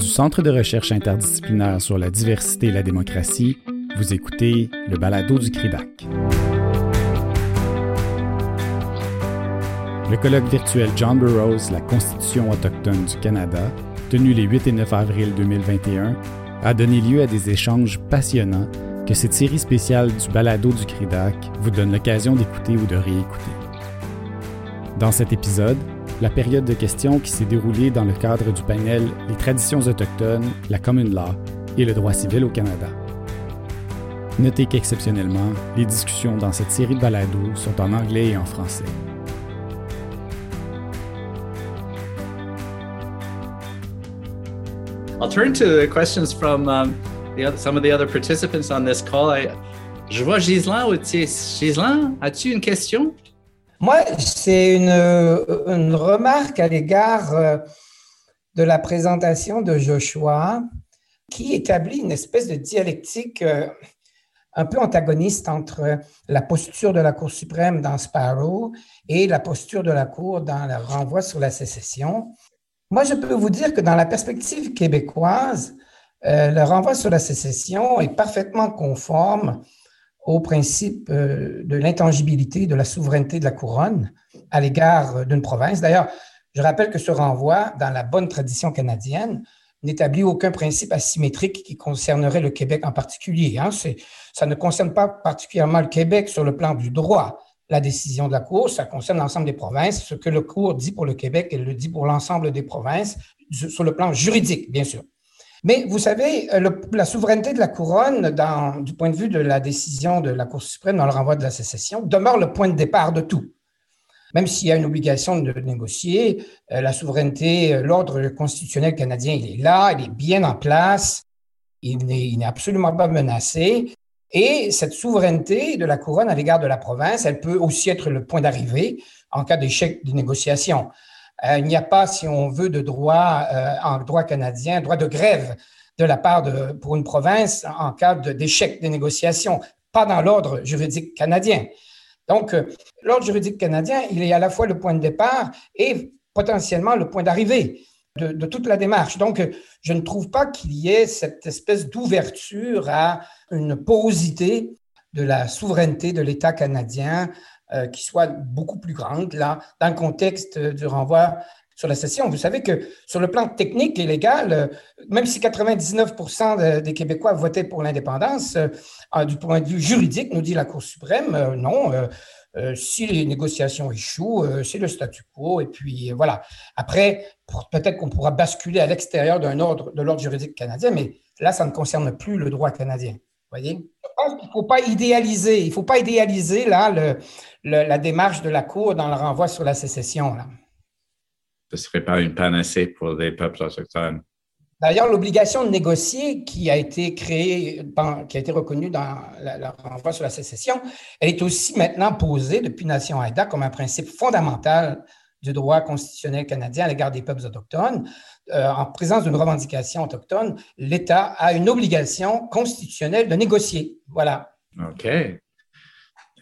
Du Centre de recherche interdisciplinaire sur la diversité et la démocratie, vous écoutez le balado du CRIDAC. Le colloque virtuel John Burroughs, la Constitution autochtone du Canada, tenu les 8 et 9 avril 2021, a donné lieu à des échanges passionnants que cette série spéciale du balado du CRIDAC vous donne l'occasion d'écouter ou de réécouter. Dans cet épisode, la période de questions qui s'est déroulée dans le cadre du panel Les traditions autochtones, la common law et le droit civil au Canada. Notez qu'exceptionnellement, les discussions dans cette série de balados sont en anglais et en français. I'll turn to the questions from um, the other, some of the other participants on this call. Je vois Gislain. Gislain, as-tu une question? Moi, c'est une, remarque à l'égard euh, de la présentation de Joshua qui établit une espèce de dialectique euh, un peu antagoniste entre la posture de la Cour suprême dans Sparrow et la posture de la Cour dans le renvoi sur la sécession. Moi, je peux vous dire que dans la perspective québécoise, euh, le renvoi sur la sécession est parfaitement conforme au principe euh, de l'intangibilité de la souveraineté de la couronne à l'égard d'une province. D'ailleurs, je rappelle que ce renvoi, dans la bonne tradition canadienne, n'établit aucun principe asymétrique qui concernerait le Québec en particulier. Hein. Ça ne concerne pas particulièrement le Québec sur le plan du droit. La décision de la Cour, ça concerne l'ensemble des provinces. Ce que le Cour dit pour le Québec, elle le dit pour l'ensemble des provinces, sur le plan juridique, bien sûr. Mais vous savez, euh, la souveraineté de la couronne, du point de vue de la décision de la Cour suprême dans le renvoi de la sécession, demeure le point de départ de tout. Même s'il y a une obligation de négocier, euh, la souveraineté, euh, l'ordre constitutionnel canadien, il est là, il est bien en place, il n'est absolument pas menacé. Et cette souveraineté de la couronne à l'égard de la province, elle peut aussi être le point d'arrivée en cas d'échec des négociations. Euh, il n'y a pas, si on veut, de droit euh, en droit canadien, droit de grève de la part de, pour une province en cas d'échec des négociations, pas dans l'ordre juridique canadien. Donc, euh, l'ordre juridique canadien, il est à la fois le point de départ et potentiellement le point d'arrivée de, de, toute la démarche. Donc, je ne trouve pas qu'il y ait cette espèce d'ouverture à une porosité de la souveraineté de l'État canadien euh, qui soit beaucoup plus grande, là, dans le contexte du renvoi sur la session. Vous savez que sur le plan technique et légal, euh, même si 99 des Québécois votaient pour l'indépendance, euh, du point de vue juridique, nous dit la Cour suprême, non. si les négociations échouent, c'est le statu quo. Et puis voilà. Après, peut-être qu'on pourra basculer à l'extérieur d'un ordre de l'ordre juridique canadien, mais là, ça ne concerne plus le droit canadien. Voyez? Je pense qu'il ne faut pas idéaliser. Il faut pas idéaliser là le, la démarche de la Cour dans le renvoi sur la sécession. Là. Ce ne serait pas une panacée pour les peuples autochtones. D'ailleurs, l'obligation de négocier qui a été créée, qui a été reconnue dans le renvoi sur la sécession, elle est aussi maintenant posée depuis Nation Haïda comme un principe fondamental du droit constitutionnel canadien à l'égard des peuples autochtones. Euh, en présence d'une revendication autochtone, l'État a une obligation constitutionnelle de négocier. Voilà. OK.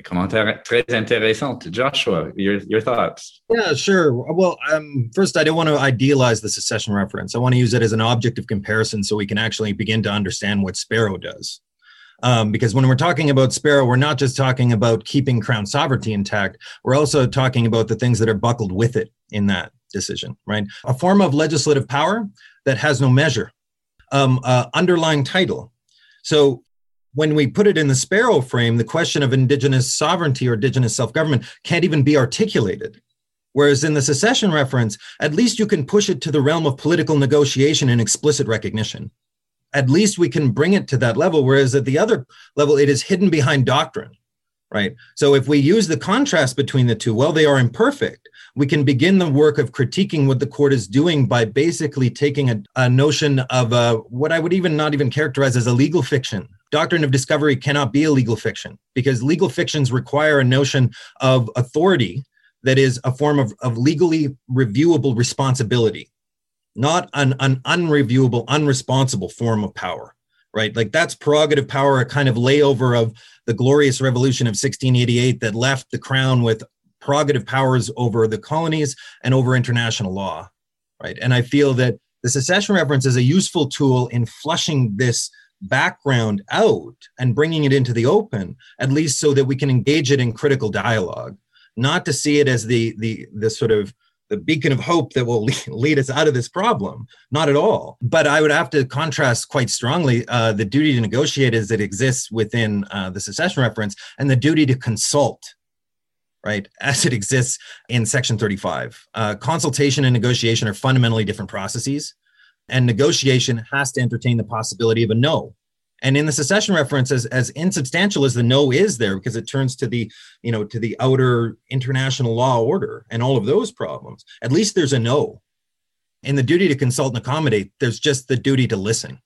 Commentaire très intéressant. Joshua, your, your thoughts? Yeah, sure. Well, um, first, I don't want to idealize the secession reference. I want to use it as an objective comparison so we can actually begin to understand what Sparrow does. Um, because when we're talking about Sparrow, we're not just talking about keeping crown sovereignty intact, we're also talking about the things that are buckled with it in that decision, right? A form of legislative power that has no measure, um, uh, underlying title. So when we put it in the sparrow frame, the question of indigenous sovereignty or indigenous self government can't even be articulated. Whereas in the secession reference, at least you can push it to the realm of political negotiation and explicit recognition. At least we can bring it to that level. Whereas at the other level, it is hidden behind doctrine, right? So if we use the contrast between the two, well, they are imperfect. We can begin the work of critiquing what the court is doing by basically taking a, a notion of uh, what I would even not even characterize as a legal fiction doctrine of discovery cannot be a legal fiction because legal fictions require a notion of authority that is a form of, of legally reviewable responsibility, not an, an unreviewable, unresponsible form of power, right? Like that's prerogative power, a kind of layover of the glorious revolution of 1688 that left the crown with prerogative powers over the colonies and over international law, right? And I feel that The secession reference is a useful tool in flushing this background out and bringing it into the open, at least so that we can engage it in critical dialogue, not to see it as the the the sort of the beacon of hope that will lead us out of this problem. Not at all. But I would have to contrast quite strongly uh, the duty to negotiate as it exists within uh, the secession reference and the duty to consult, right, as it exists in Section 35. Uh, consultation and negotiation are fundamentally different processes, and negotiation has to entertain the possibility of a no and in the secession reference as, as insubstantial as the no is there because it turns to the you know to the outer international law order and all of those problems at least there's a no. In the duty to consult and accommodate there's just the duty to listen.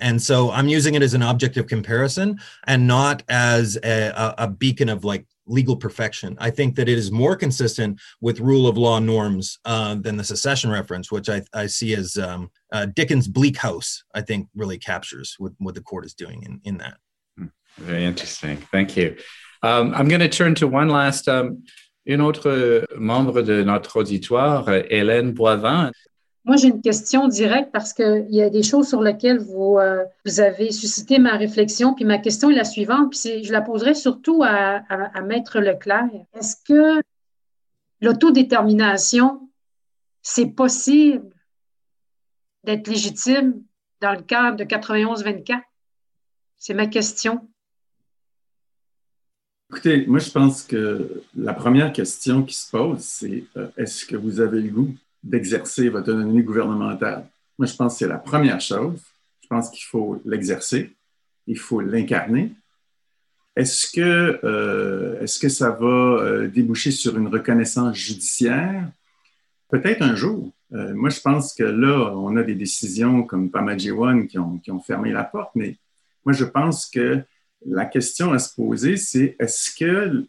And so i'm using it as an object of comparison and not as a, a beacon of like legal perfection. I think that it is more consistent with rule of law norms uh, than the secession reference, which I, I see as um, uh, Dickens' Bleak House, I think really captures what, what the court is doing in, in that. Hmm. Very interesting. Thank you. Um, I'm going to turn to one last, um, une autre membre de notre auditoire, Hélène Boivin. Moi, j'ai une question directe parce qu'il y a des choses sur lesquelles vous, euh, vous avez suscité ma réflexion. Puis ma question est la suivante, puis je la poserai surtout à, à, Maître Leclerc. Est-ce que l'autodétermination, c'est possible d'être légitime dans le cadre de 91-24? C'est ma question. Écoutez, moi, je pense que la première question qui se pose, c'est euh, est-ce que vous avez le goût d'exercer votre autonomie gouvernementale. Moi, je pense que c'est la première chose. Je pense qu'il faut l'exercer, il faut l'incarner. Est-ce que, euh, est que ça va euh, déboucher sur une reconnaissance judiciaire? Peut-être un jour. Euh, moi, je pense que là, on a des décisions comme Pamajiwan qui ont, qui ont fermé la porte, mais moi, je pense que la question à se poser, c'est est-ce que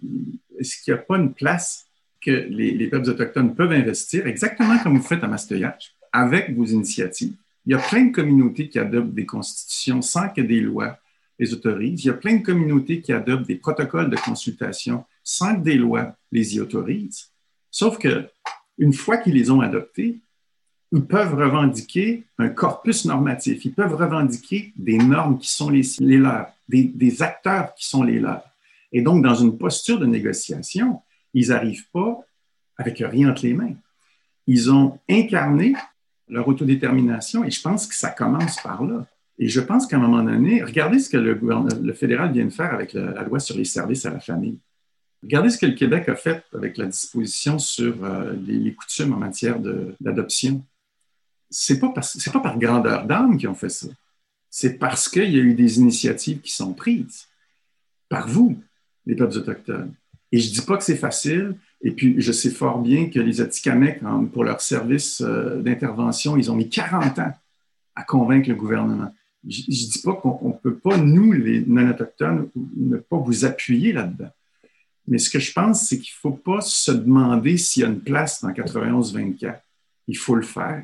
est-ce qu'il n'y a pas une place que les, peuples autochtones peuvent investir, exactement comme vous faites à Mastoyage, avec vos initiatives. Il y a plein de communautés qui adoptent des constitutions sans que des lois les autorisent. Il y a plein de communautés qui adoptent des protocoles de consultation sans que des lois les y autorisent. Sauf que une fois qu'ils les ont adoptés, ils peuvent revendiquer un corpus normatif. Ils peuvent revendiquer des normes qui sont les, leurs, des, des acteurs qui sont les leurs. Et donc, dans une posture de négociation, ils n'arrivent pas avec rien entre les mains. Ils ont incarné leur autodétermination et je pense que ça commence par là. Et je pense qu'à un moment donné, regardez ce que le, fédéral vient de faire avec la, loi sur les services à la famille. Regardez ce que le Québec a fait avec la disposition sur euh, les, coutumes en matière d'adoption. Ce n'est pas, pas par grandeur d'âme qu'ils ont fait ça. C'est parce qu'il y a eu des initiatives qui sont prises par vous, les peuples autochtones. Et je dis pas que c'est facile. Et puis, je sais fort bien que les Atikamekw, pour leur service euh, d'intervention, ils ont mis 40 ans à convaincre le gouvernement. Je ne dis pas qu'on ne peut pas, nous, les non-autochtones, ne pas vous appuyer là-dedans. Mais ce que je pense, c'est qu'il ne faut pas se demander s'il y a une place dans 91-24. Il faut le faire.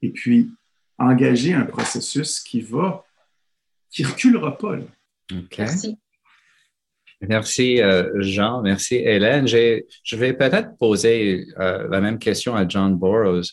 Et puis, engager un processus qui va, qui reculera pas. Là. Merci. Merci euh, Jean, merci Hélène. Je vais peut-être poser uh, la même question à John Borrows.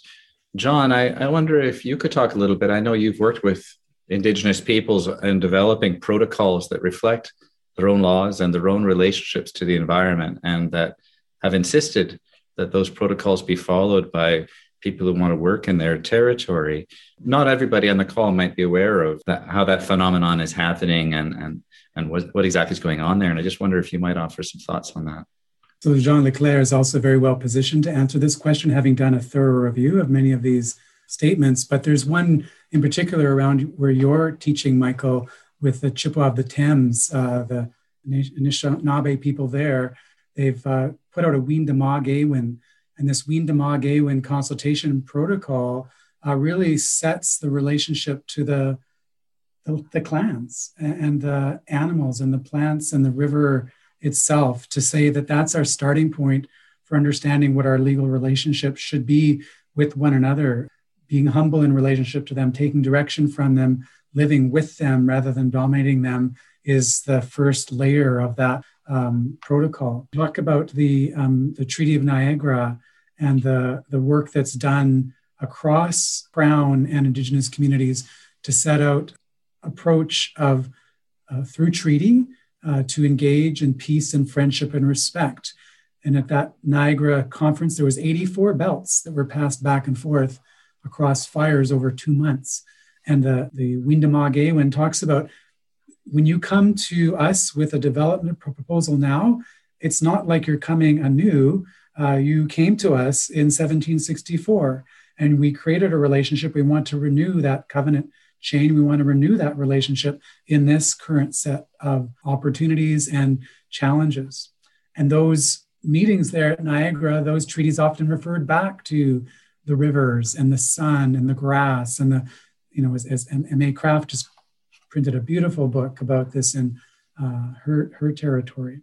John, I, I wonder if you could talk a little bit. I know you've worked with Indigenous peoples in developing protocols that reflect their own laws and their own relationships to the environment, and that have insisted that those protocols be followed by people who want to work in their territory. Not everybody on the call might be aware of that, how that phenomenon is happening and, and and what, what exactly is going on there. And I just wonder if you might offer some thoughts on that. So Jean Leclerc is also very well positioned to answer this question, having done a thorough review of many of these statements. But there's one in particular around where you're teaching, Michael, with the Chippewa of the Thames, uh, the Anishinaabe people there. They've uh, put out a Wiindmaagewin, and this Wiindmaagewin consultation protocol uh, really sets the relationship to the the, the clans and the animals and the plants and the river itself to say that that's our starting point for understanding what our legal relationship should be with one another, being humble in relationship to them, taking direction from them, living with them rather than dominating them is the first layer of that um, protocol. Talk about the um, the Treaty of Niagara and the the work that's done across Crown and Indigenous communities to set out approach of uh, through treaty uh, to engage in peace and friendship and respect. And at that Niagara conference, there was 84 belts that were passed back and forth across fires over two months. And the, the Windamag talks about when you come to us with a development proposal now, it's not like you're coming anew. Uh, you came to us in 1764 and we created a relationship. We want to renew that covenant chain. We want to renew that relationship in this current set of opportunities and challenges. And those meetings there at Niagara, those treaties often referred back to the rivers and the sun and the grass and the, you know, as, as Aimée Craft just printed a beautiful book about this in uh, her, her territory.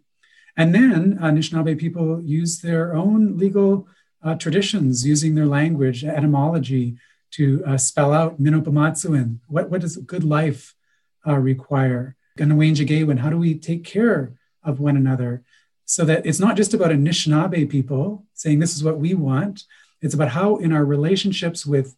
And then uh, Anishinaabe people use their own legal uh, traditions, using their language, etymology, to uh, spell out Mino-bimaadiziwin. What, what does good life uh, require? Ganawangegewin, how do we take care of one another? So that it's not just about Anishinaabe people saying this is what we want. It's about how in our relationships with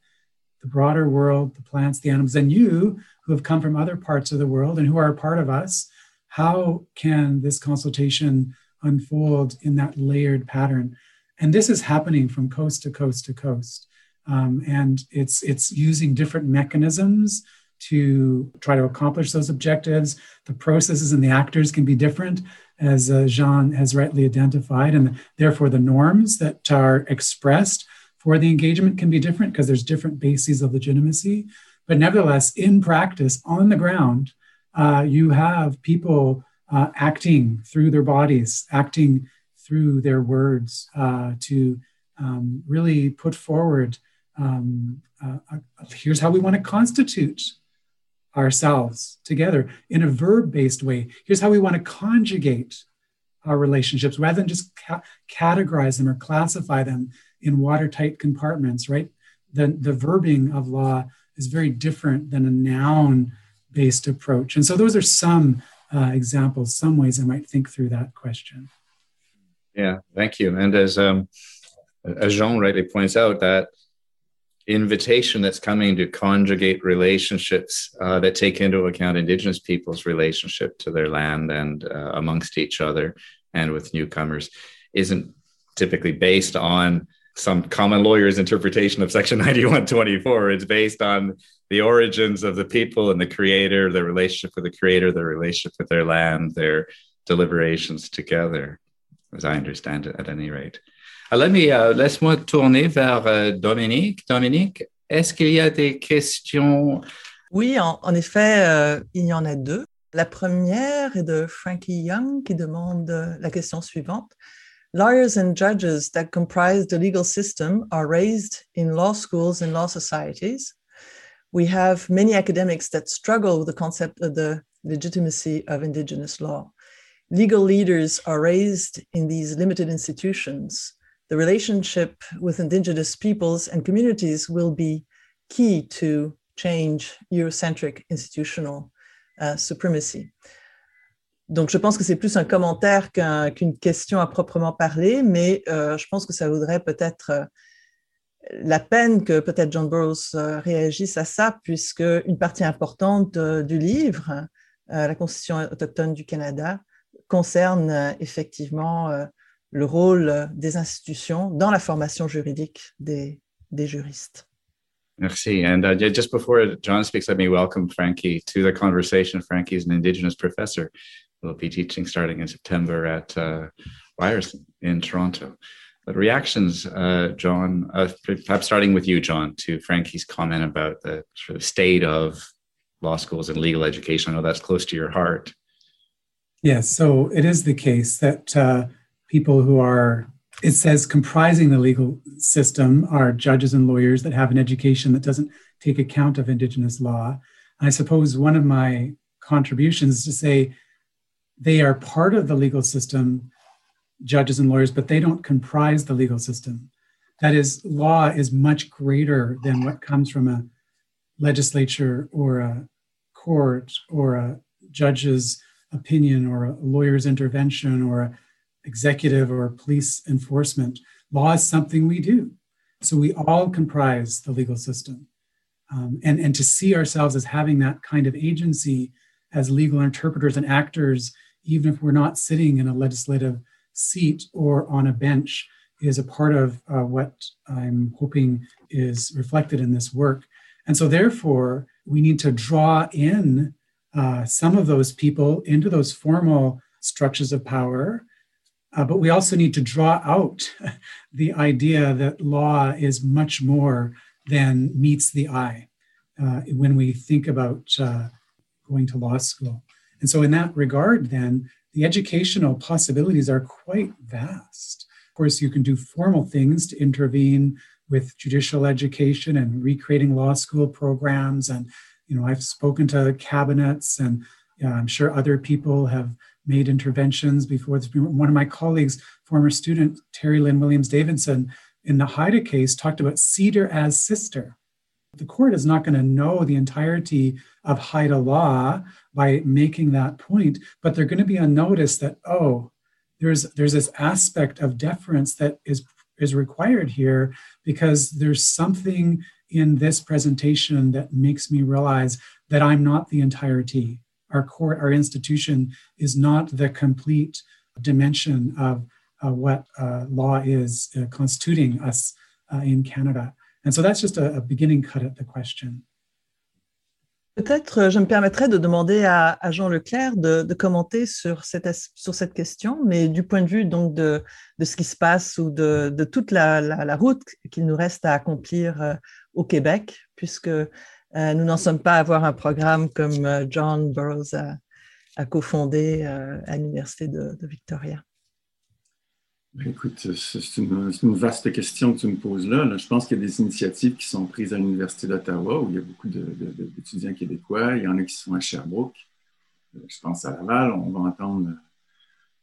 the broader world, the plants, the animals, and you who have come from other parts of the world and who are a part of us, how can this consultation unfold in that layered pattern? And this is happening from coast to coast to coast. Um, and it's it's using different mechanisms to try to accomplish those objectives. The processes and the actors can be different, as uh, Jean has rightly identified, and therefore the norms that are expressed for the engagement can be different because there's different bases of legitimacy. But nevertheless, in practice, on the ground, uh, you have people uh, acting through their bodies, acting through their words uh, to um, really put forward um, here's how we want to constitute ourselves together in a verb based way. Here's how we want to conjugate our relationships rather than just ca- categorize them or classify them in watertight compartments, right? The, the verbing of law is very different than a noun based approach. And so those are some uh, examples, some ways I might think through that question. Yeah, thank you. And as um, as Jean rightly points out, that invitation that's coming to conjugate relationships uh, that take into account Indigenous peoples' relationship to their land and uh, amongst each other and with newcomers isn't typically based on some common lawyer's interpretation of Section 9124. It's based on the origins of the people and the creator, their relationship with the creator, their relationship with their land, their deliberations together, as I understand it at any rate. let me, uh, laisse-moi tourner vers euh, Dominique. Dominique, est-ce qu'il y a des questions? Oui, en, en effet, euh, il y en a deux. La première est de Frankie Young qui demande la question suivante. Lawyers and judges that comprise the legal system are raised in law schools and law societies. We have many academics that struggle with the concept of the legitimacy of Indigenous law. Legal leaders are raised in these limited institutions the relationship with indigenous peoples and communities will be key to change Eurocentric institutional uh, supremacy. Donc, je pense que c'est plus un commentaire qu'une question à proprement parler, mais euh, je pense que ça vaudrait peut-être euh, la peine que peut-être John Burroughs euh, réagisse à ça, puisque une partie importante du livre, la Constitution autochtone du Canada, concerne effectivement le rôle des institutions dans la formation juridique des, juristes. Merci. And uh, just before John speaks, let me welcome Frankie to the conversation. Frankie is an Indigenous professor. Will be teaching starting in September at uh, Ryerson in Toronto. But reactions, uh, John, uh, perhaps starting with you, John, to Frankie's comment about the sort of state of law schools and legal education. I know that's close to your heart. Yes, so it is the case that uh, people who are, it says, comprising the legal system are judges and lawyers that have an education that doesn't take account of Indigenous law. I suppose one of my contributions is to say they are part of the legal system, judges and lawyers, but they don't comprise the legal system. That is, law is much greater than what comes from a legislature or a court or a judge's opinion or a lawyer's intervention or executive or police enforcement. Law is something we do. So we all comprise the legal system. Um, and, and to see ourselves as having that kind of agency as legal interpreters and actors, even if we're not sitting in a legislative seat or on a bench, is a part of uh, what I'm hoping is reflected in this work. And so, therefore, we need to draw in uh, some of those people into those formal structures of power. Uh, but we also need to draw out the idea that law is much more than meets the eye uh, when we think about uh, going to law school. And so, in that regard, then, the educational possibilities are quite vast. Of course, you can do formal things to intervene with judicial education and recreating law school programs. And, you know, I've spoken to cabinets, and I'm sure other people have made interventions before. One of my colleagues, former student Terri-Lynn Williams-Davidson, in the Haida case, talked about Cedar as sister. The court is not going to know the entirety of Haida law by making that point, but they're going to be on notice that, oh, there's there's this aspect of deference that is is required here because there's something in this presentation that makes me realize that I'm not the entirety. Our court, our institution is not the complete dimension of uh, what uh, law is uh, constituting us uh, in Canada. And so that's just a, a beginning cut at the question. Peut-être euh, je me permettrais de demander à, Jean Leclerc de, commenter sur cette, question, mais du point de vue donc de, ce qui se passe ou de, toute la, la, route qu'il nous reste à accomplir euh, au Québec, puisque euh, nous n'en sommes pas à avoir un programme comme John Burroughs a, a cofondé à l'Université de, Victoria. Écoute, c'est une, vaste question que tu me poses là. Je pense qu'il y a des initiatives qui sont prises à l'Université d'Ottawa où il y a beaucoup d'étudiants québécois. Il y en a qui sont à Sherbrooke. Euh, je pense à Laval. On va entendre,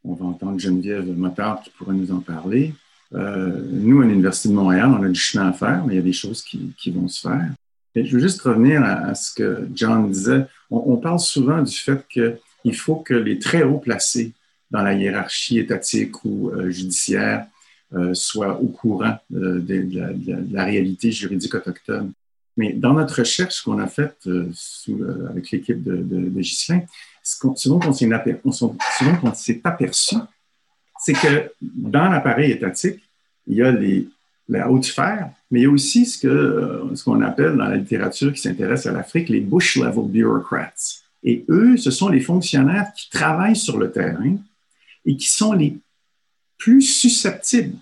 on va entendre Geneviève Motard qui pourrait nous en parler. Euh, nous, à l'Université de Montréal, on a du chemin à faire, mais il y a des choses qui, vont se faire. Et je veux juste revenir à, ce que John disait. On, on parle souvent du fait qu'il faut que les très hauts placés dans la hiérarchie étatique ou euh, judiciaire euh, soit au courant euh, de, la, réalité juridique autochtone. Mais dans notre recherche qu'on a faite avec l'équipe de, de, Ghislain, ce, dont on s'est aperçu, c'est que dans l'appareil étatique, il y a les, la haute sphère, mais il y a aussi ce qu'on ce appelle dans la littérature qui s'intéresse à l'Afrique les bush level bureaucrats. Et eux, ce sont les fonctionnaires qui travaillent sur le terrain, et qui sont les plus susceptibles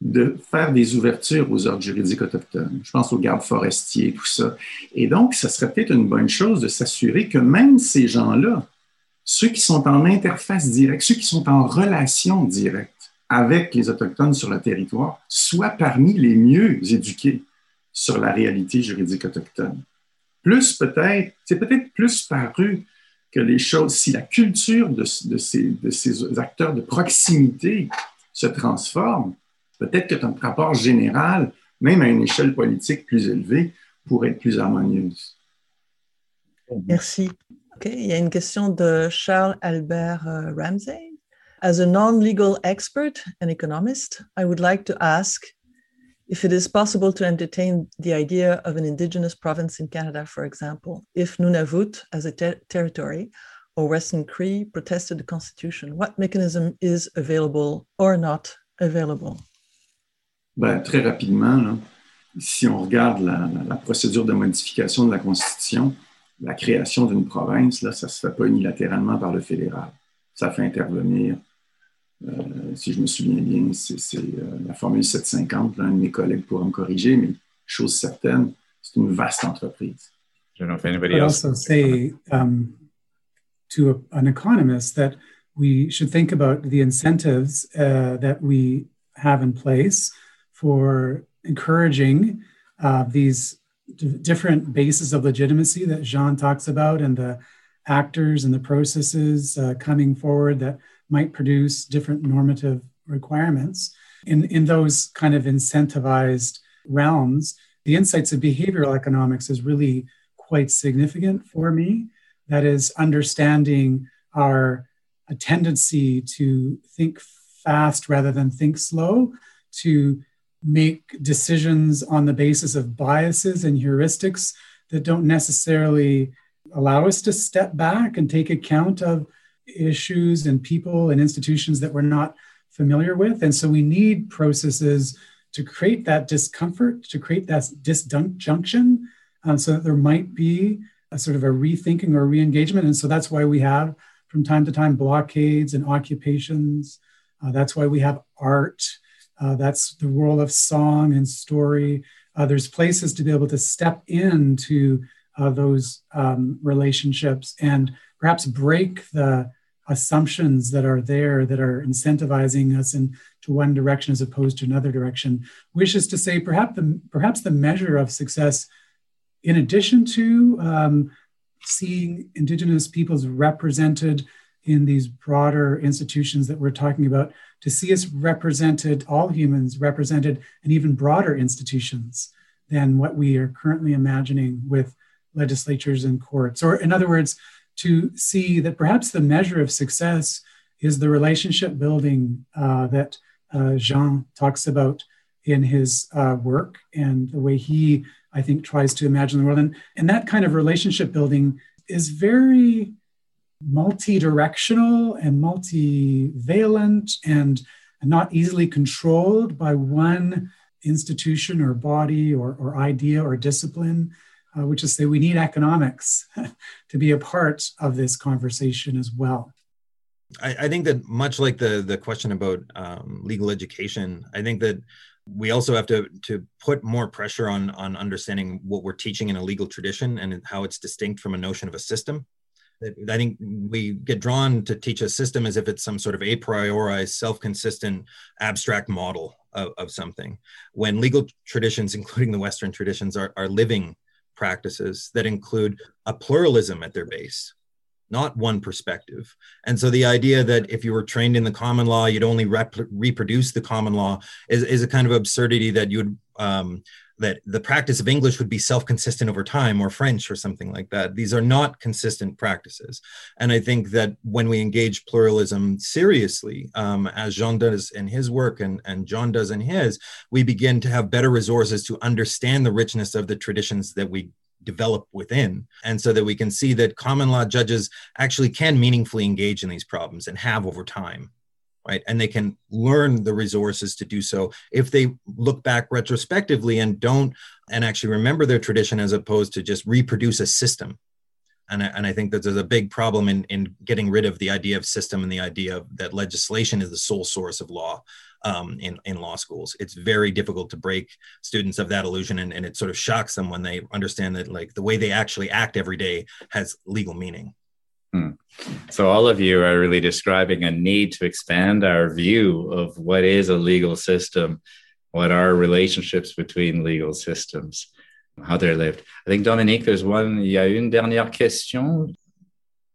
de faire des ouvertures aux ordres juridiques autochtones. Je pense aux gardes forestiers, tout ça. Et donc, ça serait peut-être une bonne chose de s'assurer que même ces gens-là, ceux qui sont en interface directe, ceux qui sont en relation directe avec les Autochtones sur le territoire, soient parmi les mieux éduqués sur la réalité juridique autochtone. Plus peut-être, c'est peut-être plus paru que les choses, si la culture de, ces, acteurs de proximité se transforme, peut-être que ton rapport général, même à une échelle politique plus élevée, pourrait être plus harmonieuse. Merci. Okay. Il y a une question de Charles Albert euh, Ramsey. As a non-legal expert and economist, I would like to ask if it is possible to entertain the idea of an indigenous province in Canada, for example, if Nunavut as a ter territory or Western Cree protested the Constitution, what mechanism is available or not available? Ben, très rapidement, si on regarde la, la, procédure de modification de la Constitution, la création d'une province, là, ça ne se fait pas unilatéralement par le fédéral. Ça fait intervenir si je me souviens bien, c'est euh, la formule 750. un de mes collègues pourra me corriger, mais chose certaine, c'est une vaste entreprise. I don't know if anybody else. also say um, to a, an economist that we should think about the incentives uh, that we have in place for encouraging uh, these different bases of legitimacy that Jean talks about and the actors and the processes uh, coming forward that might produce different normative requirements. In, in those kind of incentivized realms, the insights of behavioral economics is really quite significant for me. That is, understanding our tendency to think fast rather than think slow, to make decisions on the basis of biases and heuristics that don't necessarily allow us to step back and take account of issues and people and institutions that we're not familiar with. And so we need processes to create that discomfort, to create that disjunction, um, so that there might be a sort of a rethinking or re-engagement. And so that's why we have from time to time blockades and occupations. Uh, that's why we have art. Uh, that's the role of song and story. Uh, there's places to be able to step into uh, those um, relationships and perhaps break the assumptions that are there that are incentivizing us into one direction as opposed to another direction, which is to say perhaps the, perhaps the measure of success, in addition to um, seeing Indigenous peoples represented in these broader institutions that we're talking about, to see us represented, all humans represented in even broader institutions than what we are currently imagining with legislatures and courts. Or, in other words, to see that perhaps the measure of success is the relationship building uh, that uh, Jean talks about in his uh, work and the way he, I think, tries to imagine the world. And, and that kind of relationship building is very multi-directional and multivalent and not easily controlled by one institution or body or, or idea or discipline uh, which is say we need economics to be a part of this conversation as well. I, I think that much like the the question about um, legal education, I think that we also have to to put more pressure on on understanding what we're teaching in a legal tradition and how it's distinct from a notion of a system. I think we get drawn to teach a system as if it's some sort of a priori, self-consistent, abstract model of, of something. When legal traditions, including the Western traditions, are, are living practices that include a pluralism at their base, not one perspective. And so the idea that if you were trained in the common law, you'd only rep- reproduce the common law is, is a kind of absurdity that you would um, that the practice of English would be self consistent over time or French or something like that. These are not consistent practices. And I think that when we engage pluralism seriously, um, as Jean does in his work and, and John does in his, we begin to have better resources to understand the richness of the traditions that we develop within and so that we can see that common law judges actually can meaningfully engage in these problems and have over time right? And they can learn the resources to do so if they look back retrospectively and don't and actually remember their tradition as opposed to just reproduce a system. And I, and I think that there's a big problem in, in getting rid of the idea of system and the idea of that legislation is the sole source of law um, in, in law schools. It's very difficult to break students of that illusion and, and it sort of shocks them when they understand that like the way they actually act every day has legal meaning. Hmm. So, all of you are really describing a need to expand our view of what is a legal system, what are relationships between legal systems, how they're lived. I think, Dominique, there's one, il y a une dernière question.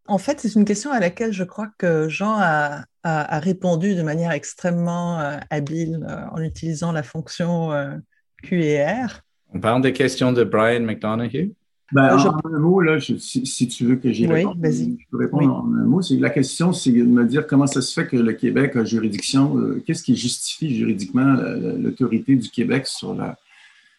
En fait, c'est une question à laquelle je crois que Jean a, a, a répondu de manière extrêmement euh, habile euh, en utilisant la fonction euh, Q et R. On parle des questions de Brian McDonough. Ben, en, un mot, là, si, tu veux que j'y oui, réponde, je peux répondre en un mot. C'est, la question, c'est de me dire comment ça se fait que le Québec a juridiction, euh, qu'est-ce qui justifie juridiquement l'autorité du Québec sur, la,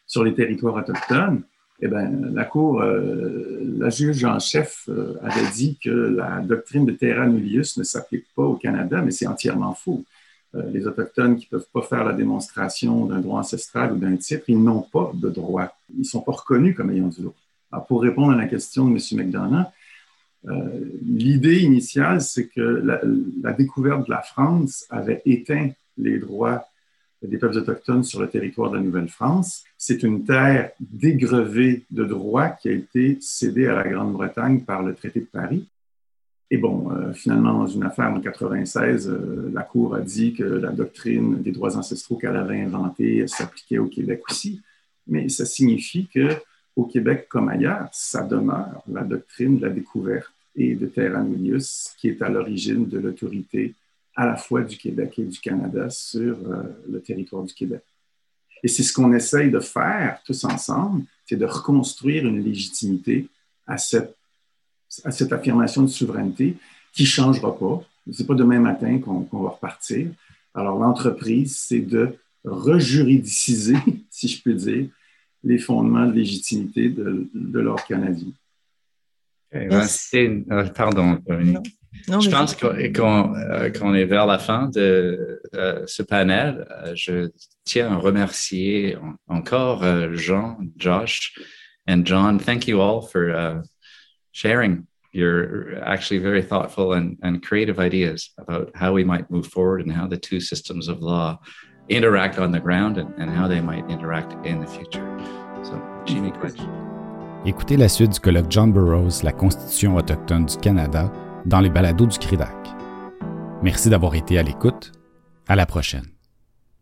sur les territoires autochtones. Eh bien, la Cour, euh, la juge en chef euh, avait dit que la doctrine de terra nullius ne s'applique pas au Canada, mais c'est entièrement faux. les Autochtones qui ne peuvent pas faire la démonstration d'un droit ancestral ou d'un titre, ils n'ont pas de droit. Ils ne sont pas reconnus comme ayant du droit pour répondre à la question de M. McDonough, euh, l'idée initiale, c'est que la, découverte de la France avait éteint les droits des peuples autochtones sur le territoire de la Nouvelle-France. C'est une terre dégrevée de droits qui a été cédée à la Grande-Bretagne par le traité de Paris. Et bon, euh, finalement, dans une affaire en 96, euh, la Cour a dit que la doctrine des droits ancestraux qu'elle avait inventée s'appliquait au Québec aussi. Mais ça signifie que au Québec comme ailleurs, ça demeure la doctrine de la découverte et de terra nullius qui est à l'origine de l'autorité à la fois du Québec et du Canada sur euh, le territoire du Québec. Et c'est ce qu'on essaye de faire tous ensemble, c'est de reconstruire une légitimité à cette, affirmation de souveraineté qui ne changera pas. Ce n'est pas demain matin qu'on va repartir. Alors, l'entreprise, c'est de rejuridiciser, si je peux dire, les fondements de légitimité de, l'ordre canadien. Okay, pardon, Dominique. Non, je pense euh, qu'on est vers la fin de euh, ce panel. Euh, je tiens à remercier encore Jean, Josh, and John. Thank you all for uh, sharing your actually very thoughtful and, and creative ideas about how we might move forward and how the two systems of law interact on the ground and, and how they might interact in the future. So, Jimmy Quitch. Écoutez la suite du colloque John Burroughs, la Constitution autochtone du Canada, dans les balados du CRIDAC. Merci d'avoir été à l'écoute. À la prochaine.